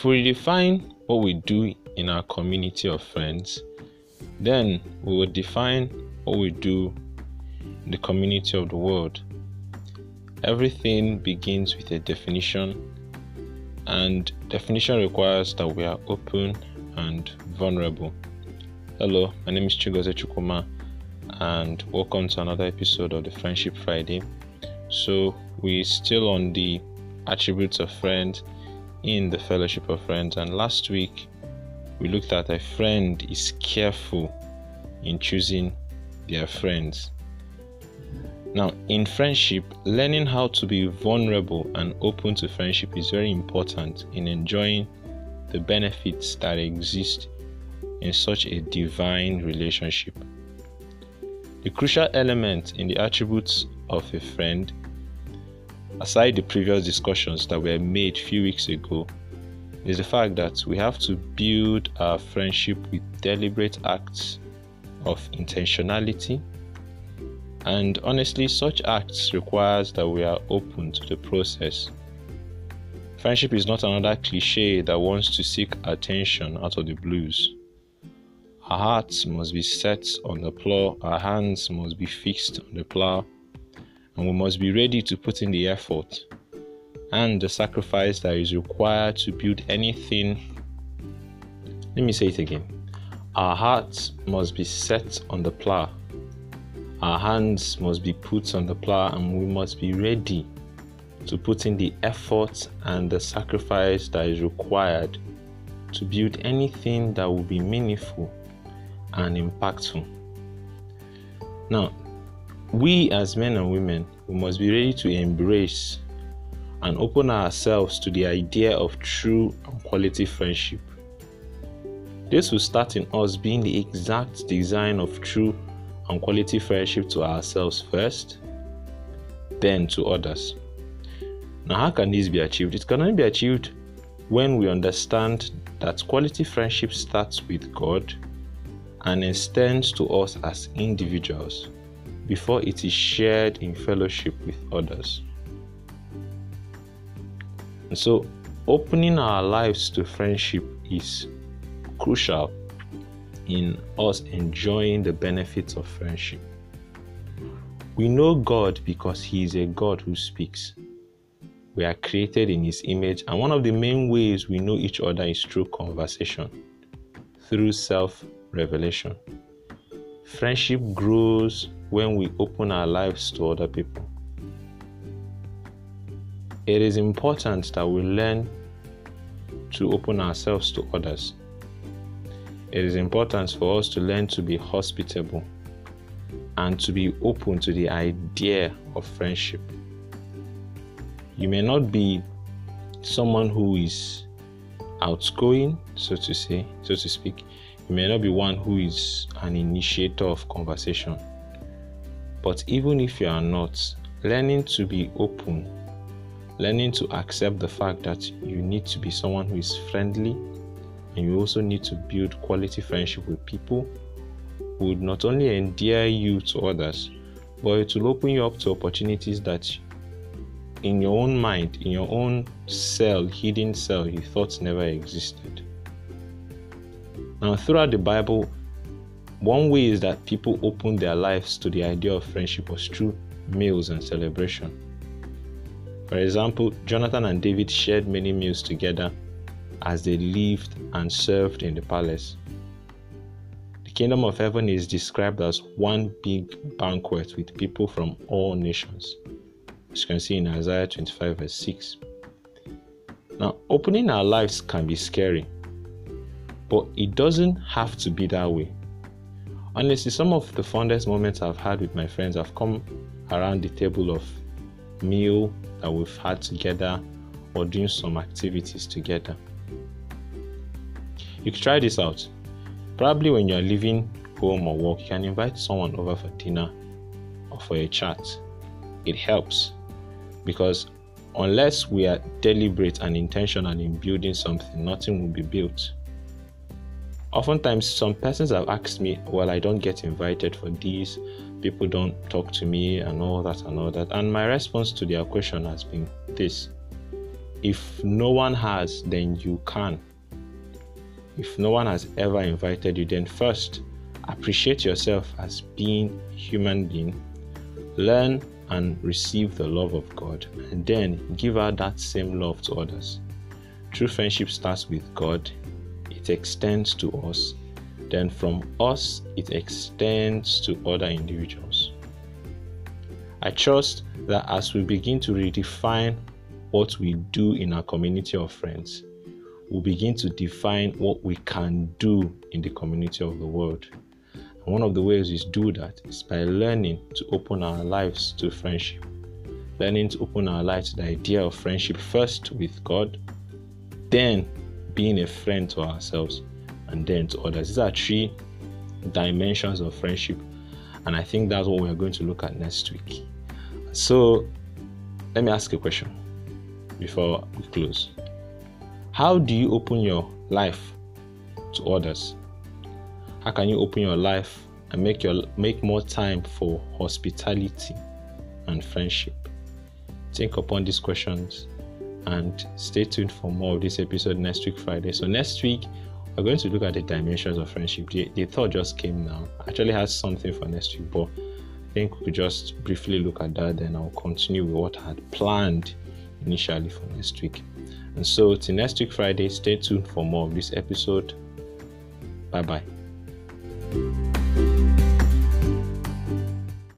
if we define what we do in our community of friends, then we will define what we do in the community of the world. Everything begins with a definition, and definition requires that we are open and vulnerable. Hello, my name is Chigoze Chukuma, and welcome to another episode of the Friendship Friday. So, we're still on the attributes of friends in the fellowship of friends, and last week we looked at a friend is careful in choosing their friends. Now, in friendship, learning how to be vulnerable and open to friendship is very important in enjoying the benefits that exist in such a divine relationship. The crucial element in the attributes of a friend, aside the previous discussions that were made a few weeks ago, is the fact that we have to build our friendship with deliberate acts of intentionality. And honestly, such acts requires that we are open to the process. Friendship is not another cliche that wants to seek attention out of the blues. Our hearts must be set on the plow, our hands must be fixed on the plow, and we must be ready to put in the effort and the sacrifice that is required to build anything. Let me say it again. Our hearts must be set on the plow. Our hands must be put on the plow, and we must be ready to put in the effort and the sacrifice that is required to build anything that will be meaningful and impactful. Now, we as men and women, we must be ready to embrace and open ourselves to the idea of true and quality friendship. This will start in us being the exact design of true and quality friendship to ourselves first, then to others. Now, how can this be achieved? It can only be achieved when we understand that quality friendship starts with God and extends to us as individuals before it is shared in fellowship with others. And so, opening our lives to friendship is crucial in us enjoying the benefits of friendship. We know God because He is a God who speaks. We are created in His image, and one of the main ways we know each other is through conversation, through self revelation. Friendship grows when we open our lives to other people. It is important that we learn to open ourselves to others. It is important for us to learn to be hospitable and to be open to the idea of friendship. You may not be someone who is outgoing, so to say, so to speak. You may not be one who is an initiator of conversation. But even if you are not, learning to be open learning to accept the fact that you need to be someone who is friendly and you also need to build quality friendship with people would not only endear you to others but it will open you up to opportunities that in your own mind in your own cell hidden cell you thought never existed. Now throughout the bible one way is that people open their lives to the idea of friendship was through meals and celebration for example, Jonathan and David shared many meals together as they lived and served in the palace. The kingdom of heaven is described as one big banquet with people from all nations. As you can see in Isaiah 25, verse 6. Now, opening our lives can be scary, but it doesn't have to be that way. Honestly, some of the fondest moments I've had with my friends have come around the table of meal that we've had together or doing some activities together. You can try this out. Probably when you're leaving home or work, you can invite someone over for dinner or for a chat. It helps because unless we are deliberate and intentional in building something, nothing will be built. Oftentimes, some persons have asked me, Well, I don't get invited for these people don't talk to me and all that and all that. And my response to their question has been this if no one has, then you can. If no one has ever invited you, then first appreciate yourself as being human being. Learn and receive the love of God, and then give out that same love to others. True friendship starts with God, it extends to us, then from us, it extends to other individuals. I trust that as we begin to redefine what we do in our community of friends, we'll begin to define what we can do in the community of the world. And one of the ways we do that is by learning to open our lives to friendship, learning to open our lives to the idea of friendship first with God, then being a friend to ourselves, and then to others. These are three dimensions of friendship, and I think that's what we're going to look at next week. So, let me ask a question before we close. How do you open your life to others? How can you open your life and make your make more time for hospitality and friendship? Think upon these questions and stay tuned for more of this episode next week Friday. So next week we're going to look at the dimensions of friendship. The, the thought just came now. Actually has something for next week, but I think we could just briefly look at that, then I'll continue with what I had planned initially for next week. And so, till next week, Friday, stay tuned for more of this episode. Bye bye.